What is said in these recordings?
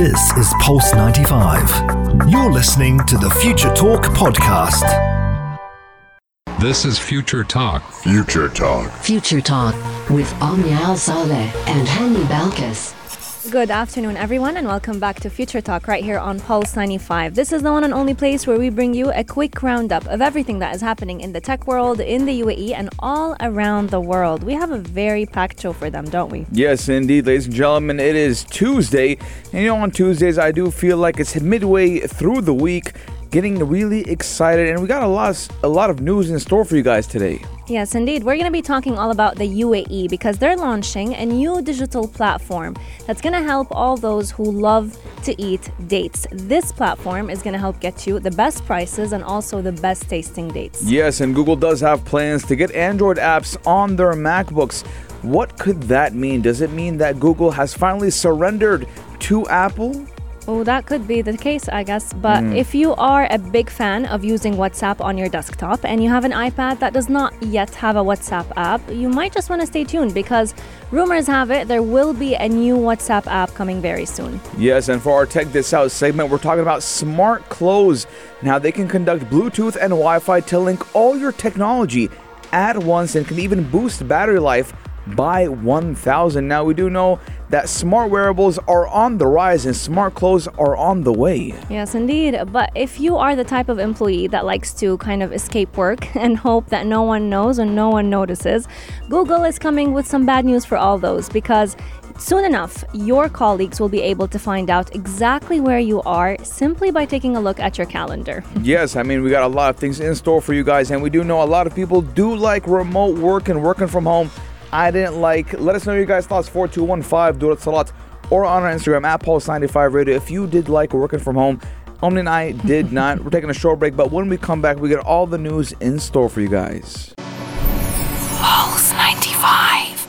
This is Pulse 95. You're listening to the Future Talk podcast. This is Future Talk. Future Talk. Future Talk with Omnia Al Saleh and Hani Balkis. Good afternoon, everyone, and welcome back to Future Talk right here on Pulse 95. This is the one and only place where we bring you a quick roundup of everything that is happening in the tech world, in the UAE, and all around the world. We have a very packed show for them, don't we? Yes, indeed, ladies and gentlemen. It is Tuesday, and you know, on Tuesdays, I do feel like it's midway through the week, getting really excited, and we got a lot, a lot of news in store for you guys today. Yes, indeed. We're going to be talking all about the UAE because they're launching a new digital platform that's going to help all those who love to eat dates. This platform is going to help get you the best prices and also the best tasting dates. Yes, and Google does have plans to get Android apps on their MacBooks. What could that mean? Does it mean that Google has finally surrendered to Apple? Oh, that could be the case, I guess. But Mm. if you are a big fan of using WhatsApp on your desktop and you have an iPad that does not yet have a WhatsApp app, you might just want to stay tuned because rumors have it there will be a new WhatsApp app coming very soon. Yes, and for our Tech This Out segment, we're talking about smart clothes. Now they can conduct Bluetooth and Wi Fi to link all your technology at once and can even boost battery life by 1000. Now we do know that smart wearables are on the rise and smart clothes are on the way. Yes, indeed. But if you are the type of employee that likes to kind of escape work and hope that no one knows and no one notices, Google is coming with some bad news for all those because soon enough, your colleagues will be able to find out exactly where you are simply by taking a look at your calendar. Yes, I mean, we got a lot of things in store for you guys, and we do know a lot of people do like remote work and working from home. I didn't like. Let us know your guys' thoughts 4215 Durat Salat or on our Instagram at Pulse95 Radio if you did like working from home. Omni and I did not. We're taking a short break, but when we come back, we get all the news in store for you guys. Pulse 95.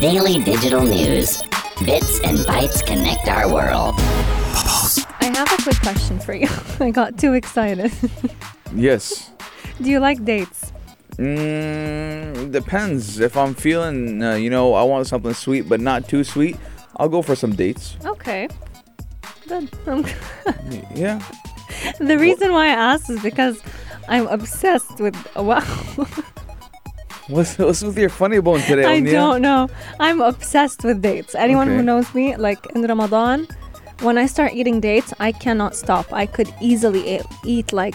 Daily digital news. Bits and bytes connect our world. I have a quick question for you. I got too excited. Yes. Do you like dates? Mm, depends. If I'm feeling, uh, you know, I want something sweet but not too sweet, I'll go for some dates. Okay. Good. Um, Yeah. the reason why I asked is because I'm obsessed with. Wow. What's, what's with your funny bone today? I Omnia? don't know. I'm obsessed with dates. Anyone who knows me, like in Ramadan, when I start eating dates, I cannot stop. I could easily eat, eat like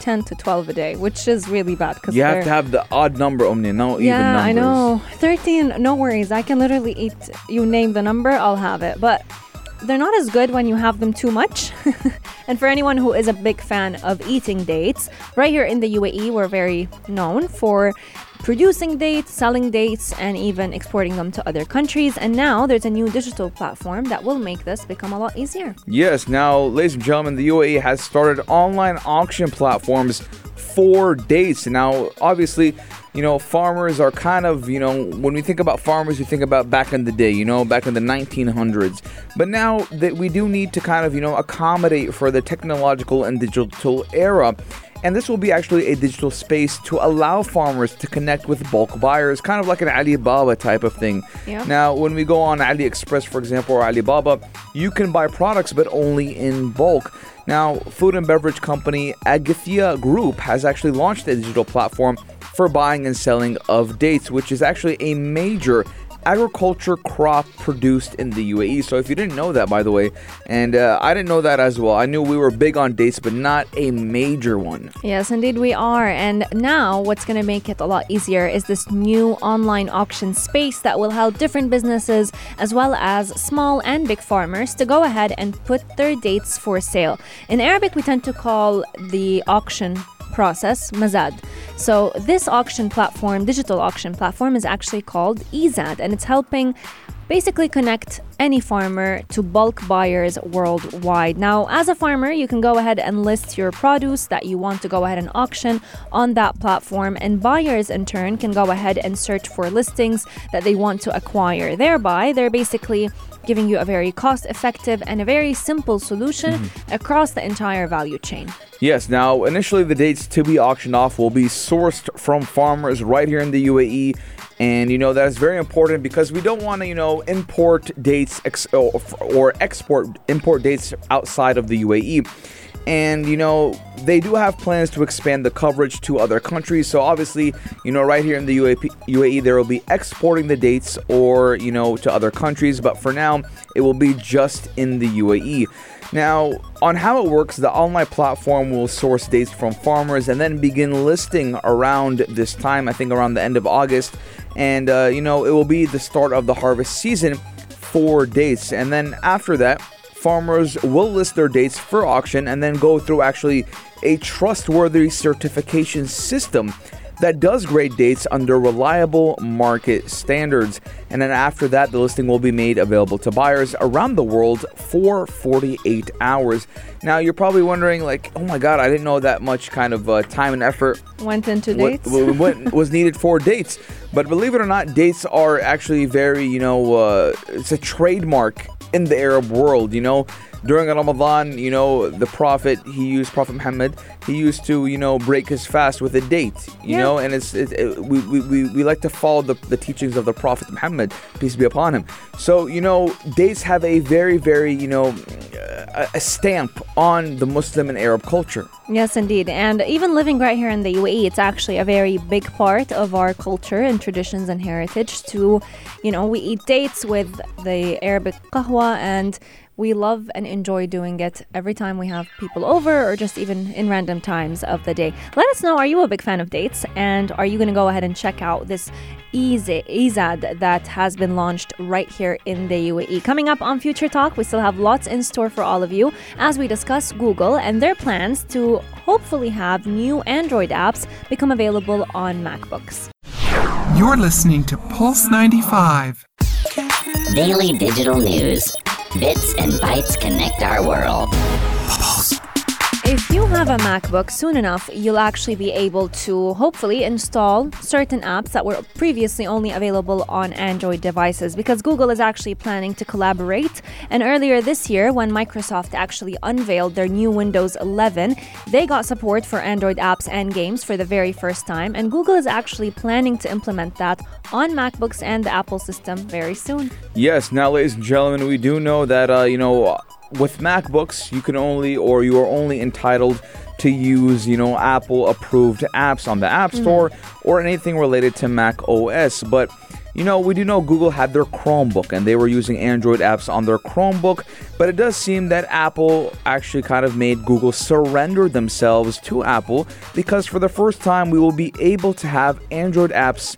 10 to 12 a day, which is really bad because You have to have the odd number, Omni, no even yeah, numbers. I know. 13, no worries. I can literally eat, you name the number, I'll have it. But they're not as good when you have them too much. and for anyone who is a big fan of eating dates, right here in the UAE, we're very known for producing dates, selling dates, and even exporting them to other countries. And now there's a new digital platform that will make this become a lot easier. Yes, now, ladies and gentlemen, the UAE has started online auction platforms for dates. Now, obviously, you know, farmers are kind of, you know, when we think about farmers, we think about back in the day, you know, back in the 1900s. But now that we do need to kind of, you know, accommodate for the technological and digital era. And this will be actually a digital space to allow farmers to connect with bulk buyers, kind of like an Alibaba type of thing. Now, when we go on AliExpress, for example, or Alibaba, you can buy products, but only in bulk. Now, food and beverage company Agthia Group has actually launched a digital platform for buying and selling of dates, which is actually a major agriculture crop produced in the UAE. So if you didn't know that, by the way, and uh, I didn't know that as well, I knew we were big on dates, but not a major one. Yes, indeed, we are. And now, what's going to make it a lot easier is this new online auction space that will help different businesses, as well as small and big farmers, to go ahead and put their dates for sale. In Arabic, we tend to call the auction process Mazad. So this auction platform, digital auction platform, is actually called Ezad, and it's helping basically connect any farmer to bulk buyers worldwide. Now, as a farmer, you can go ahead and list your produce that you want to go ahead and auction on that platform, and buyers in turn can go ahead and search for listings that they want to acquire. Thereby, they're basically giving you a very cost effective and a very simple solution mm-hmm. across the entire value chain. Yes, now initially the dates to be auctioned off will be sourced from farmers right here in the UAE And you know that is very important because we don't want to, you know, import dates ex- or, or export import dates outside of the UAE. And you know they do have plans to expand the coverage to other countries. So obviously, you know, right here in the UAE, UAE there will be exporting the dates or you know to other countries. But for now, it will be just in the UAE. Now, on how it works, the online platform will source dates from farmers and then begin listing around this time, I think around the end of August. And, uh, you know, it will be the start of the harvest season for dates. And then after that, farmers will list their dates for auction and then go through actually a trustworthy certification system that does grade dates under reliable market standards. And then after that, the listing will be made available to buyers around the world for 48 hours. Now, you're probably wondering, like, oh my God, I didn't know that much kind of uh, time and effort Went into dates. what- what was needed for dates. But believe it or not, dates are actually very, you know, uh, it's a trademark in the Arab world, you know. During Ramadan, you know, the Prophet, he used Prophet Muhammad, he used to, you know, break his fast with a date, you Yeah. know, and it's, it, it, we, we, we, we like to follow the, the teachings of the Prophet Muhammad, peace be upon him. So, you know, dates have a very, very, you know, a, a stamp on the Muslim and Arab culture. Yes, indeed. And even living right here in the UAE, it's actually a very big part of our culture and traditions and heritage. To, you know, we eat dates with the Arabic qahwa and we love and enjoy doing it every time we have people over or just even in random times of the day. Let us know are you a big fan of dates and are you going to go ahead and check out this Easy Ezad that has been launched right here in the UAE. Coming up on Future Talk, we still have lots in store for all of you as we discuss Google and their plans to hopefully have new Android apps become available on MacBooks. You're listening to Pulse 95. Daily digital news. Bits and bytes connect our world. If you have a MacBook, soon enough you'll actually be able to hopefully install certain apps that were previously only available on Android devices because Google is actually planning to collaborate. And earlier this year, when Microsoft actually unveiled their new Windows 11, they got support for Android apps and games for the very first time. And Google is actually planning to implement that on MacBooks and the Apple system very soon. Yes, now, ladies and gentlemen, we do know that, uh, you know, with MacBooks, you can only or you are only entitled to use, you know, Apple approved apps on the App mm-hmm. Store or anything related to Mac OS. But, you know, we do know Google had their Chromebook and they were using Android apps on their Chromebook. But it does seem that Apple actually kind of made Google surrender themselves to Apple because for the first time, we will be able to have Android apps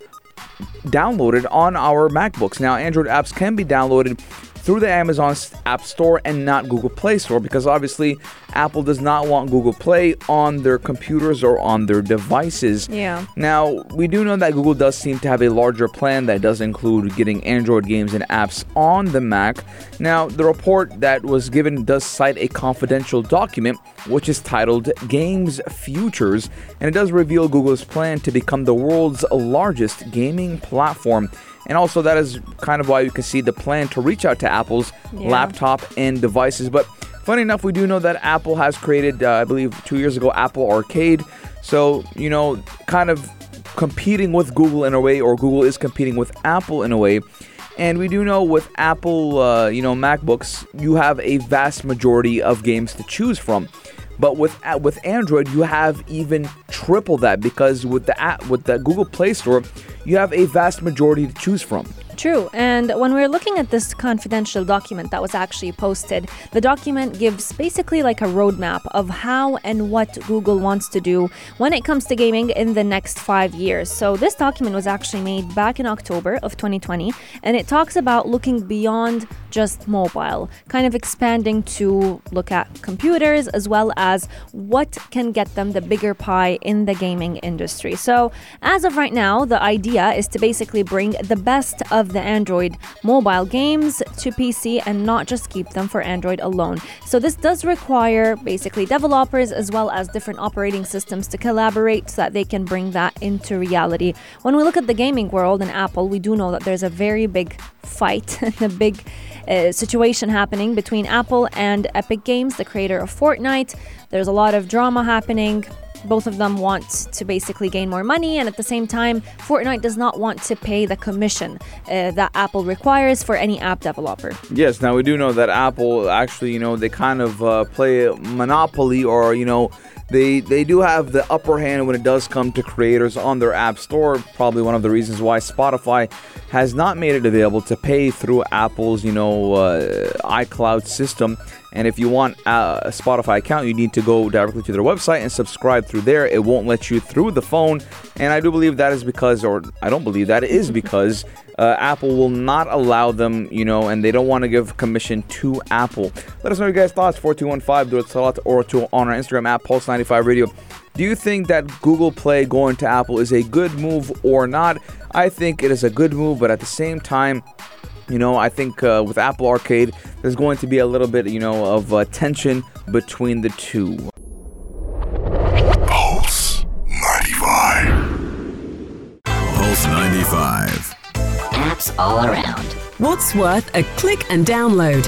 downloaded on our MacBooks. Now, Android apps can be downloaded through the Amazon App Store and not Google Play Store because obviously Apple does not want Google Play on their computers or on their devices. Yeah. Now, we do know that Google does seem to have a larger plan that does include getting Android games and apps on the Mac. Now, the report that was given does cite a confidential document which is titled Games Futures, and it does reveal Google's plan to become the world's largest gaming platform. And also, that is kind of why you can see the plan to reach out to Apple's Yeah. laptop and devices. But funny enough, we do know that Apple has created, uh, I believe, two years ago, Apple Arcade. So, you know, kind of competing with Google in a way, or Google is competing with Apple in a way. And we do know with Apple, uh, you know, MacBooks, you have a vast majority of games to choose from. But with uh, with Android, you have even triple that because with the app, with the Google Play Store, you have a vast majority to choose from. True. And when we're looking at this confidential document that was actually posted, the document gives basically like a roadmap of how and what Google wants to do when it comes to gaming in the next five years. So this document was actually made back in October of 2020, and it talks about looking beyond just mobile, kind of expanding to look at computers as well as what can get them the bigger pie in the gaming industry. So as of right now, the idea is to basically bring the best of the Android mobile games to PC and not just keep them for Android alone. So this does require basically developers as well as different operating systems to collaborate so that they can bring that into reality. When we look at the gaming world and Apple, we do know that there's a very big fight and a big uh, situation happening between Apple and Epic Games, the creator of Fortnite. There's a lot of drama happening. Both of them want to basically gain more money, and at the same time, Fortnite does not want to pay the commission uh, that Apple requires for any app developer. Yes, now we do know that Apple actually, you know, they kind of uh, play a monopoly or, you know, they they do have the upper hand when it does come to creators on their app store. Probably one of the reasons why Spotify has not made it available to pay through Apple's, you know, uh, iCloud system. And if you want a Spotify account, you need to go directly to their website and subscribe through there. It won't let you through the phone. And I do believe that is because, or I don't believe that is because uh, Apple will not allow them, you know, and they don't want to give commission to Apple. Let us know your guys' thoughts 4215 do it salat or to on our Instagram at Pulse95 Radio. Do you think that Google Play going to Apple is a good move or not? I think it is a good move, but at the same time, you know, I think uh, with Apple Arcade, there's going to be a little bit, you know, of uh, tension between the two. Pulse 95. Pulse 95. Apps all around. What's worth a click and download?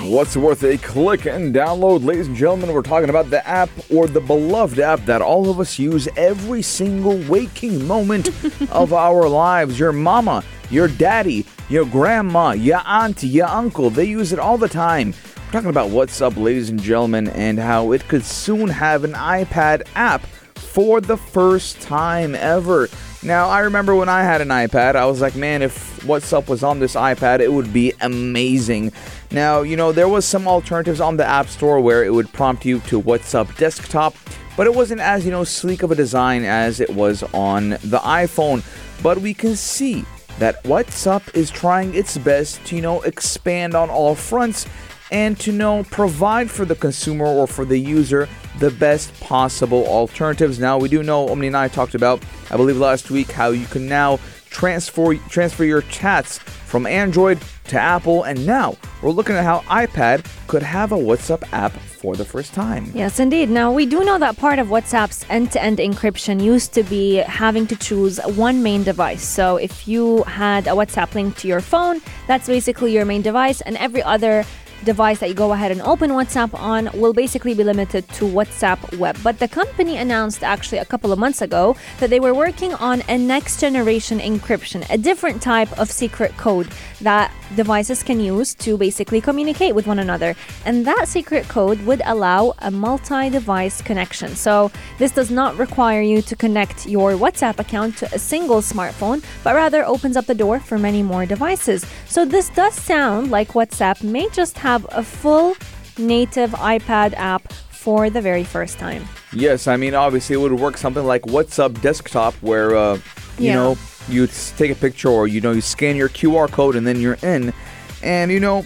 What's worth a click and download, ladies and gentlemen? We're talking about the app or the beloved app that all of us use every single waking moment of our lives. Your mama, your daddy, your grandma, your auntie, your uncle, they use it all the time. We're talking about WhatsApp, ladies and gentlemen, and how it could soon have an iPad app for the first time ever. Now, I remember when I had an iPad, I was like, man, if WhatsApp was on this iPad, it would be amazing. Now, you know, there was some alternatives on the App Store where it would prompt you to WhatsApp desktop, but it wasn't as, you know, sleek of a design as it was on the iPhone. But we can see that WhatsApp is trying its best to, you know, expand on all fronts and to know provide for the consumer or for the user the best possible alternatives. Now we do know Omni and I talked about, I believe last week, how you can now transfer transfer your chats from Android to Apple, and now we're looking at how iPad could have a WhatsApp app for the first time. Yes, indeed. Now, we do know that part of WhatsApp's end to end encryption used to be having to choose one main device. So, if you had a WhatsApp link to your phone, that's basically your main device, and every other device that you go ahead and open WhatsApp on will basically be limited to WhatsApp web. But the company announced actually a couple of months ago that they were working on a next generation encryption, a different type of secret code that devices can use to basically communicate with one another. And that secret code would allow a multi device connection. So this does not require you to connect your WhatsApp account to a single smartphone, but rather opens up the door for many more devices. So this does sound like WhatsApp may just have a full native iPad app for the very first time. Yes, I mean, obviously, it would work something like WhatsApp desktop, where uh, you Yeah. know you take a picture or you know you scan your QR code and then you're in, and you know.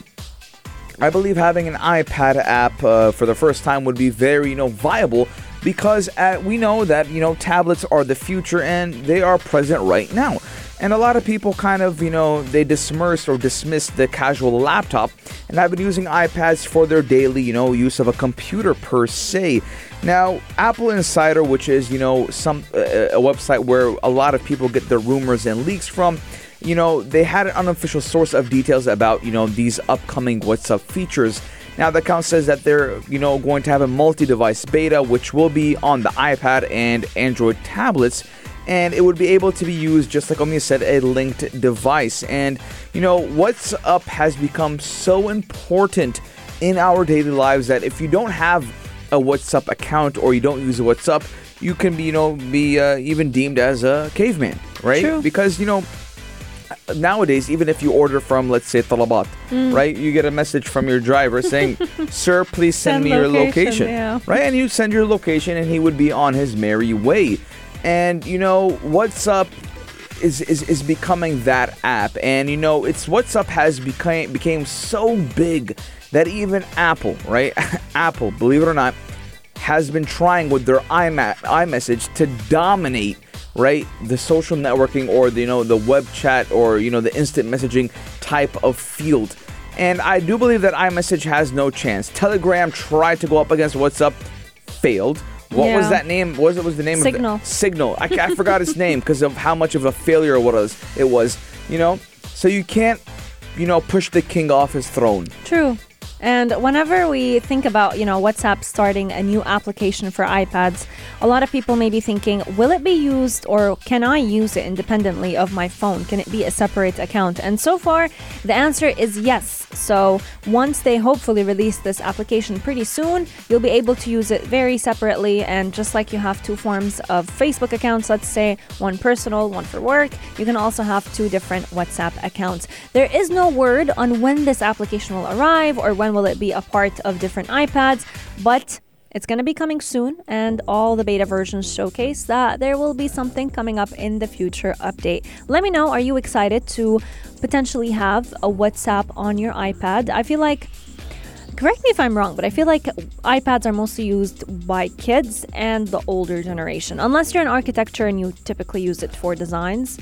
I believe having an iPad app uh, for the first time would be very, you know, viable because uh, we know that you know tablets are the future and they are present right now. And a lot of people kind of, you know, they dismiss or dismiss the casual laptop and have been using iPads for their daily, you know, use of a computer per se. Now, Apple Insider, which is, you know, some uh, a website where a lot of people get their rumors and leaks from, you know, they had an unofficial source of details about, you know, these upcoming WhatsApp features. Now, the account says that they're, you know, going to have a multi-device beta, which will be on the iPad and Android tablets, and it would be able to be used just like Omnia said, a linked device. And you know, WhatsApp has become so important in our daily lives that if you don't have a WhatsApp account or you don't use WhatsApp, you can be, you know, be uh, even deemed as a caveman, right? True. Because you know, nowadays, even if you order from, let's say, Talabat, Mm. right? You get a message from your driver saying, Sir, please send, Send me your location, location. yeah. Right? And you send your location and he would be on his merry way. And, you know, WhatsApp is, is, is becoming that app. And, you know, it's WhatsApp has became, became so big that even Apple, right? Apple, believe it or not, has been trying with their iMa- iMessage to dominate right the social networking or the you know the web chat or you know the instant messaging type of field and i do believe that iMessage has no chance telegram tried to go up against whatsapp failed what was that name? What was it was the name Signal. of the signal. I, I forgot its name because of how much of a failure it was it was you know? So you can't you know push the king off his throne. True. And whenever we think about, you know, WhatsApp starting a new application for iPads, a lot of people may be thinking, will it be used or can I use it independently of my phone? Can it be a separate account? And so far, the answer is yes. So once they hopefully release this application pretty soon, you'll be able to use it very separately. And just like you have two forms of Facebook accounts, let's say one personal, one for work, you can also have two different WhatsApp accounts. There is no word on when this application will arrive or when will it be a part of different iPads, but it's going to be coming soon, and all the beta versions showcase that there will be something coming up in the future update. Let me know, are you excited to potentially have a WhatsApp on your iPad? I feel like correct me if I'm wrong, but I feel like iPads are mostly used by kids and the older generation. Unless you're in architecture and you typically use it for designs.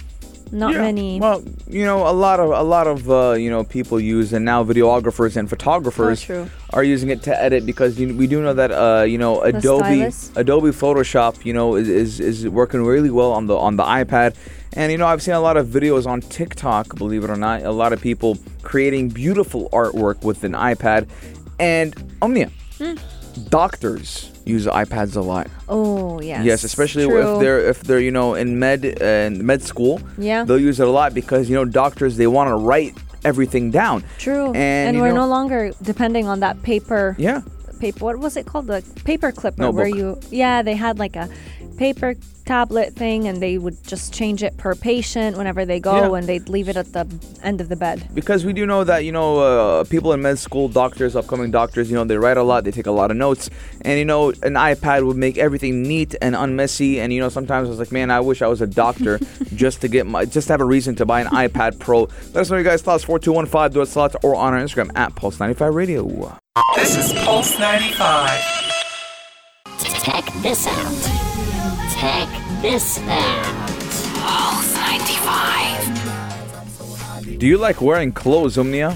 Not Yeah, many. Well, you know, a lot of a lot of uh, you know people use, and now videographers and photographers Oh, are using it to edit because you, we do know that uh, you know The Adobe stylus. Adobe Photoshop you know is, is is working really well on the on the iPad, and you know I've seen a lot of videos on TikTok, believe it or not, a lot of people creating beautiful artwork with an iPad, and Omnia, Hmm. doctors use iPads a lot. oh, yes. Yes, especially True. if they're if they're you know in med uh, in med school. Yeah. they'll use it a lot because you know doctors they want to write everything down. True. and, And, we're know- no longer depending on that paper. Yeah, Paper. What was it called? The paper clipper, Notebook. where you. Yeah, they had like a paper tablet thing, and they would just change it per patient whenever they go, Yeah. and they'd leave it at the end of the bed. because we do know that you know uh, people in med school, doctors, upcoming doctors, you know they write a lot, they take a lot of notes, and you know an iPad would make everything neat and unmessy. And you know sometimes I was like, man, I wish I was a doctor just to get my just to have a reason to buy an iPad Pro. Let us know your guys' thoughts. Four two one five do it slots or on our Instagram at Pulse ninety five Radio. This is Pulse 95. Check this out. Check this out. Pulse 95. Do you like wearing clothes, Omnia?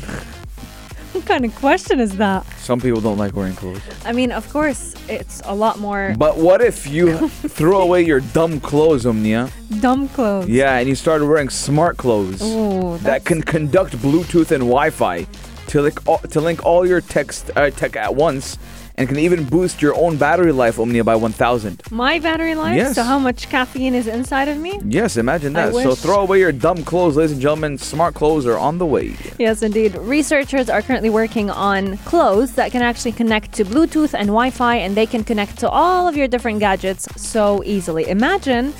What kind of question is that? Some people don't like wearing clothes. I mean, of course, it's a lot more But what if you throw away your dumb clothes, Omnia? dumb clothes. Yeah, and you started wearing smart clothes Ooh, that can conduct Bluetooth and Wi-Fi to link all, to link all your text uh, tech at once, and can even boost your own battery life, Omnia, by 1,000. My battery life. Yes. So how much caffeine is inside of me? Yes, imagine that. So throw away your dumb clothes, ladies and gentlemen. Smart clothes are on the way. Yes, indeed. Researchers are currently working on clothes that can actually connect to Bluetooth and Wi Fi, and they can connect to all of your different gadgets so easily. Imagine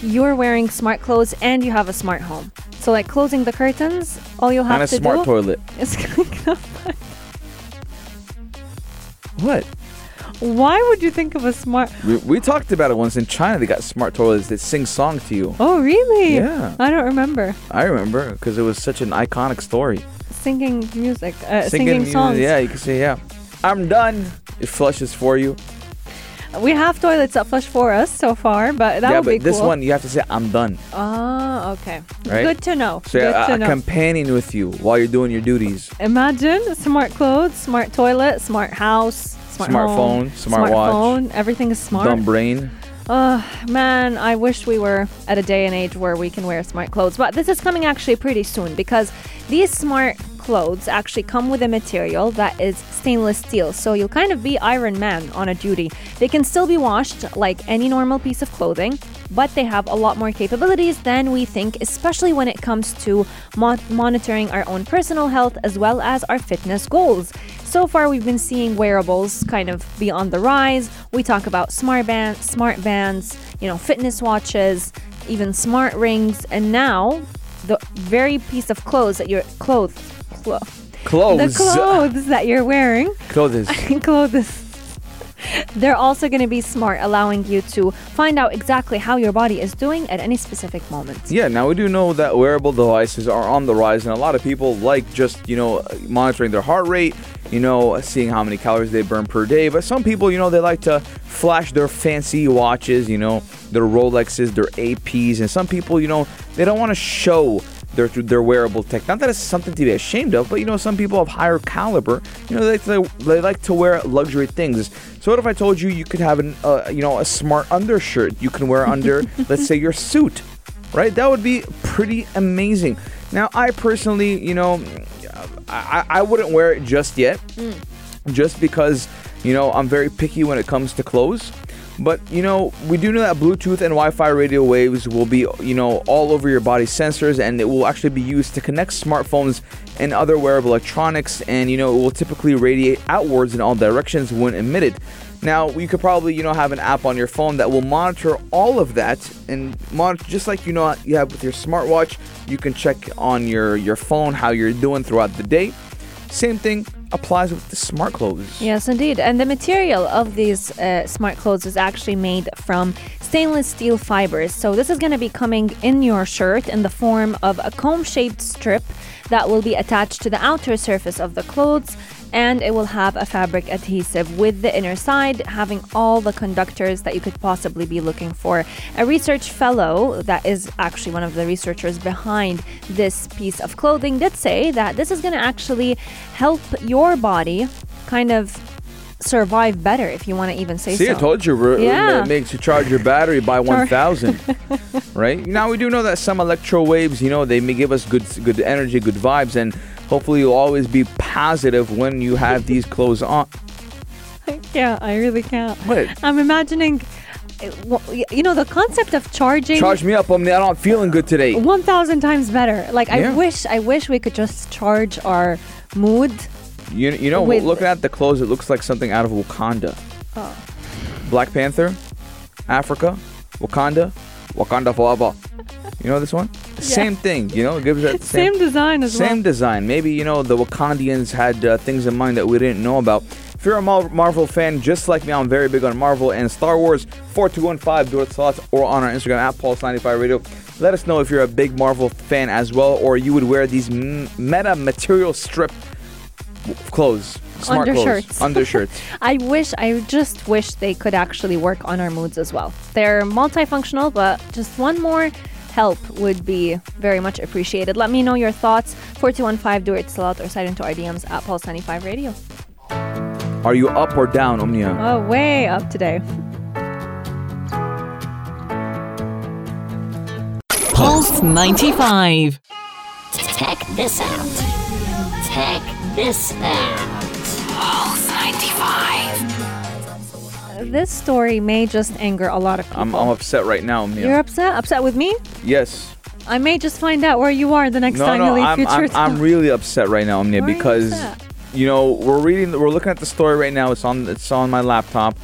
you're wearing smart clothes and you have a smart home. So, like closing the curtains, all you'll have And a to smart do toilet. is up. What? Why would you think of a smart? We, we talked about it once in China. They got smart toilets that sing song to you. Oh, really? Yeah. I don't remember I remember because it was such an iconic story. singing music, uh, singing, music, songs. Yeah, you can say, yeah. I'm done. It flushes for you. We have toilets that flush for us so far, but that yeah, would but be this cool. one you have to say, I'm done. Oh, okay. Right? Good to know. So Good yeah, to a, a know. companion with you while you're doing your duties. Imagine smart clothes, smart toilet, smart house, smart Smart home, phone, smart watch. phone. Everything is smart. Dumb brain. Oh man, I wish we were at a day and age where we can wear smart clothes. But this is coming actually pretty soon because these smart clothes actually come with a material that is stainless steel. So you'll kind of be Iron Man on a duty. They can still be washed like any normal piece of clothing, but they have a lot more capabilities than we think, especially when it comes to mo- monitoring our own personal health as well as our fitness goals. So far, we've been seeing wearables kind of be on the rise. We talk about smart bands, smart bands, you know, fitness watches, even smart rings, and now the very piece of clothes that you're clothes, clo- Clothes. the clothes that you're wearing, Clothes. clothes. They're also going to be smart, allowing you to find out exactly how your body is doing at any specific moment. Yeah, now we do know that wearable devices are on the rise, and a lot of people like just, you know, monitoring their heart rate, you know, seeing how many calories they burn per day. But some people, you know, they like to flash their fancy watches, you know, their Rolexes, their APs, and some people, you know, they don't want to show their their wearable tech. Not that it's something to be ashamed of, but you know, some people of higher caliber, you know, they, they, they like to wear luxury things. So what if I told you you could have an, uh, you know, a smart undershirt you can wear under, let's say, your suit, right? That would be pretty amazing. Now, I personally, you know, I, I wouldn't wear it just yet. just because you know I'm very picky when it comes to clothes. But you know, we do know that Bluetooth and Wi-Fi radio waves will be, you know, all over your body sensors, and it will actually be used to connect smartphones and other wearable electronics. And you know, it will typically radiate outwards in all directions when emitted. Now, you could probably, you know, have an app on your phone that will monitor all of that and monitor just like you know you have with your smartwatch. You can check on your your phone how you're doing throughout the day. Same thing applies with the smart clothes. Yes, indeed. And the material of these uh, smart clothes is actually made from stainless steel fibers. So this is going to be coming in your shirt in the form of a comb shaped strip that will be attached to the outer surface of the clothes and it will have a fabric adhesive with the inner side having all the conductors that you could possibly be looking for. A research fellow that is actually one of the researchers behind this piece of clothing did say that this is going to actually help your body kind of survive better if you want to even say so. See, so. I told you, Yeah. it makes you charge your battery by 1,000, right? Now, we do know that some electro waves, you know, they may give us good good energy, good vibes, and hopefully you'll always be positive when you have these clothes on. Yeah, I really can't. What? I'm imagining, you know, the concept of charging. Charge me up, I'm, I'm not feeling good today. 1,000 times better. Like, I wish, I wish we could just charge our mood. You, you know, With- looking at the clothes, it looks like something out of Wakanda. Oh. Black Panther, Africa, Wakanda, Wakanda forever. You know this one? Same thing, you know, gives that Same, same, design as Same well. Same design. Maybe, you know, the Wakandians had uh, things in mind that we didn't know about. If you're a Mar- Marvel fan, just like me, I'm very big on Marvel and Star Wars. 4215, do it slots, or on our Instagram at Pulse95 Radio. Let us know if you're a big Marvel fan as well, or you would wear these m- meta material strip clothes. Smart Undershirts. clothes. Undershirts. I wish, I just wish they could actually work on our moods as well. They're multifunctional, but just one more help would be very much appreciated. Let me know your thoughts. 4215, do it slot, or slide into our DMs at Pulse95 Radio. Are you up or down, Omnia? Oh, way up today. Pulse 95. Check this out. Check this out. This story may just anger a lot of people. I'm, I'm upset right now, Omnia. You're upset? Upset with me? yes. I may just find out where you are the next No, time no, you leave I'm, Future I'm, I'm really upset right now, Omnia, Why are you because you know we're reading, we're looking at the story right now. It's on, it's on my laptop,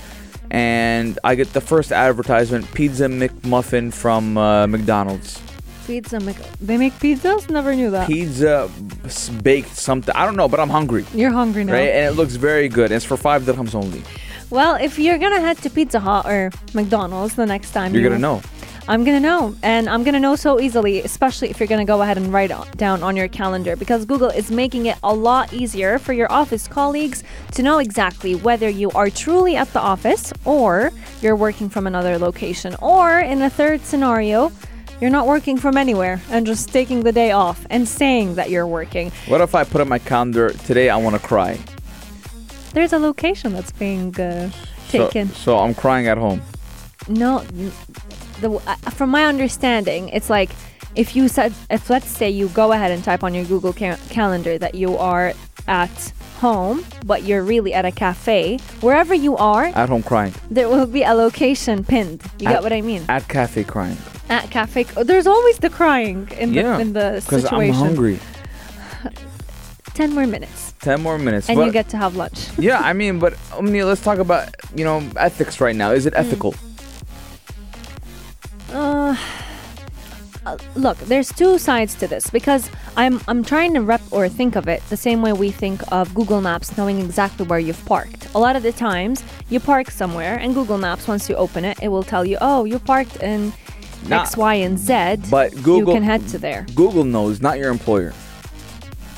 and I get the first advertisement: pizza McMuffin from uh, McDonald's. Pizza. Mc- they make pizzas? Never knew that. Pizza baked something. I don't know, but I'm hungry, You're hungry now. right? And it looks very good. It's for five dirhams only. Well, if you're gonna head to Pizza Hut or McDonald's the next time, You're you- gonna know. I'm gonna know, and I'm gonna know so easily, especially if you're gonna go ahead and write it down on your calendar, because Google is making it a lot easier for your office colleagues to know exactly whether you are truly at the office or you're working from another location, or in a third scenario. You're not working from anywhere and just taking the day off and saying that you're working. What if I put on my calendar today? I want to cry. There's a location that's being uh, taken. So, I'm crying at home. No, the uh, from my understanding, it's like if you said if let's say you go ahead and type on your Google ca- calendar that you are at home, but you're really at a cafe, wherever you are, At home crying. there will be a location pinned. You At- get what I mean? At cafe crying. At cafe, there's always the crying in Yeah. the in the situation. Because I'm hungry. Ten more minutes, Ten more minutes. and But- you get to have lunch. yeah, I mean, but Omnia, let's talk about you know ethics right now. Mm. Is it ethical? Uh, uh, look, there's two sides to this because I'm I'm trying to rep or think of it the same way we think of Google Maps knowing exactly where you've parked. A lot of the times you park somewhere and Google Maps once you open it, it will tell you, "Oh, you parked in Nah, X, Y, and Z." but you Google- can head to there. Google knows, not your employer.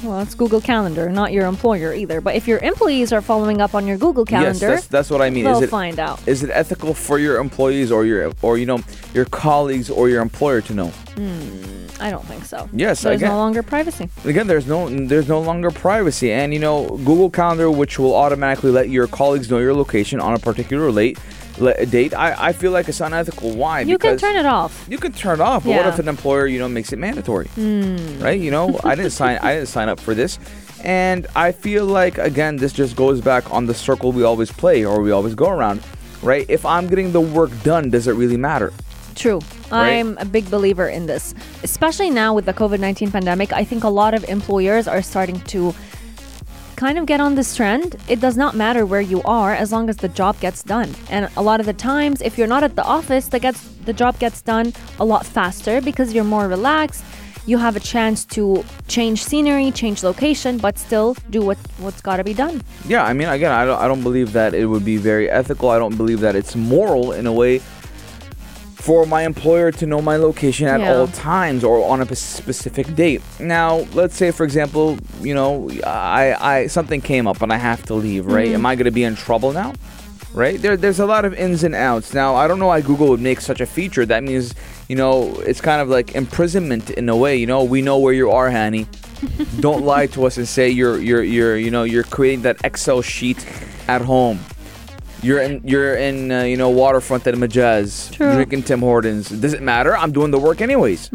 Well, it's Google Calendar, not your employer either. But if your employees are following up on your Google Yes, Calendar, that's, that's what I mean. they'll Is it find out. is it ethical for your employees or your or you know your colleagues or your employer to know? Hmm, I don't think so. Yes, there's again- no longer privacy. Again, there's no there's no longer privacy, and you know Google Calendar, which will automatically let your colleagues know your location on a particular late le- date. I, I feel like it's unethical. Why? You can turn it off. You can turn it off, but what if an employer, you know, makes it mandatory? Hmm. Right? You know, I didn't sign I didn't sign up for this. And I feel like, again, this just goes back on the circle we always play or we always go around, right? If I'm getting the work done, does it really matter? True. Right? I'm a big believer in this. Especially now with the COVID 19 pandemic, I think a lot of employers are starting to kind of get on this trend. It does not matter where you are as long as the job gets done. And a lot of the times, if you're not at the office, the, gets, the job gets done a lot faster because you're more relaxed. You have a chance to change scenery, change location, but still do what, what's got to be done. Yeah, I mean, again, I don't, I don't believe that it would be very ethical. I don't believe that it's moral in a way for my employer to know my location at Yeah. all times or on a specific date. Now, let's say, for example, you know, I, I something came up and I have to leave, right? Mm-hmm. Am I going to be in trouble now? Right? There, there's a lot of ins and outs. Now, I don't know why Google would make such a feature. That means, you know, it's kind of like imprisonment in a way. You know, we know where you are, Hani. don't lie to us and say you're, you're, you're, you know, you're creating that Excel sheet at home. You're in, you're in, uh, you know, waterfront at Majaz, True. drinking Tim Hortons. Does it matter? I'm doing the work anyways,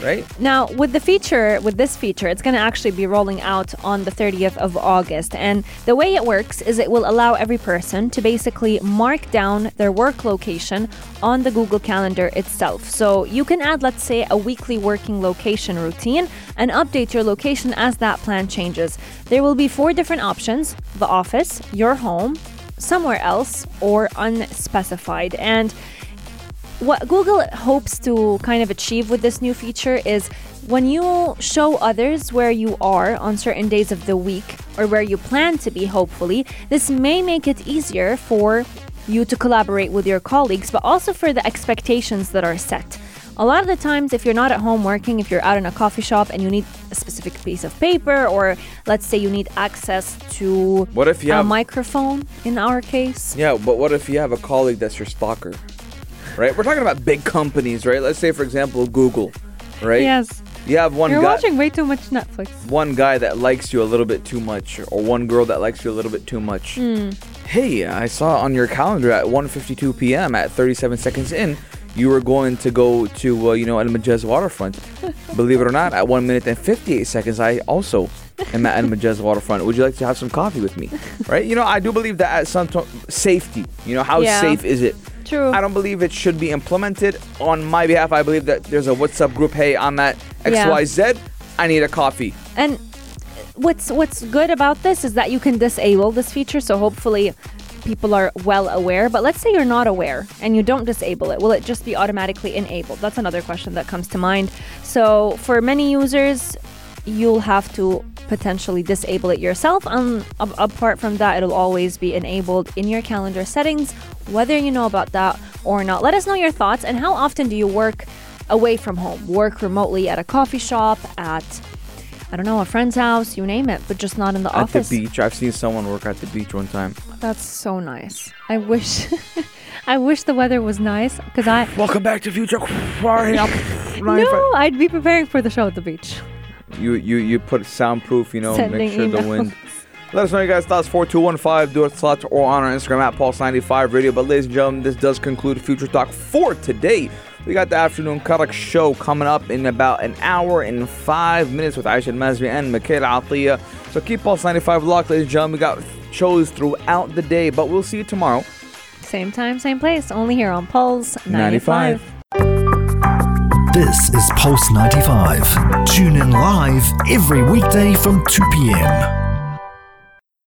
right? Now, with the feature, with this feature, it's going to actually be rolling out on the 30th of August. And the way it works is it will allow every person to basically mark down their work location on the Google Calendar itself. So you can add, let's say, a weekly working location routine and update your location as that plan changes. There will be four different options the office, your home, somewhere else, or unspecified. And what Google hopes to kind of achieve with this new feature is when you show others where you are on certain days of the week or where you plan to be, hopefully, this may make it easier for you to collaborate with your colleagues, but also for the expectations that are set. A lot of the times, if you're not at home working, if you're out in a coffee shop and you need a specific piece of paper, or let's say you need access to What if you a have- microphone, in our case, Yeah, but what if you have a colleague that's your stalker? Right? We're talking about big companies, right? Let's say, for example, Google, right? yes, You have one you're guy, watching way too much Netflix. one guy that likes you a little bit too much, or one girl that likes you a little bit too much. Hmm. Hey, I saw on your calendar at 1:52 p.m. at 37 seconds in, you were going to go to, uh, you know, El Majaz waterfront. Believe it or not, at one minute and 58 seconds, I also am at El Majaz waterfront. Would you like to have some coffee with me? Right? You know, I do believe that at some to- safety. You know, how Yeah. safe is it? True. I don't believe it should be implemented on my behalf. I believe that there's a WhatsApp group. Hey, I'm at Yeah. XYZ. I need a coffee. And what's what's good about this is that you can disable this feature, so hopefully people are well aware. But let's say you're not aware and you don't disable it. Will it just be automatically enabled? That's another question that comes to mind. So for many users, you'll have to potentially disable it yourself. And apart from that, it'll always be enabled in your calendar settings, whether you know about that or not. Let us know your thoughts and how often do you work away from home? Work remotely at a coffee shop, at I don't know, a friend's house, you name it, but just not in the At office. At the beach. I've seen someone work at the beach one time. That's so nice. I wish I wish the weather was nice because I Welcome back to Future. Sorry, No, I'd be preparing for the show at the beach. You you you put soundproof, you know, Sending make sure the wind. Let us know your guys' thoughts. 4215, do it slot or on our Instagram at Pulse95 Radio. But ladies and gentlemen, this does conclude Future Talk for today. We got the afternoon Karak show coming up in about an hour and five minutes with Aisha Mazri and Michaela Atiyah. So keep Pulse 95 locked, ladies and gentlemen. We got shows throughout the day, but we'll see you tomorrow. Same time, same place, only here on Pulse 95. 95. This is Pulse 95. Tune in live every weekday from 2 p.m.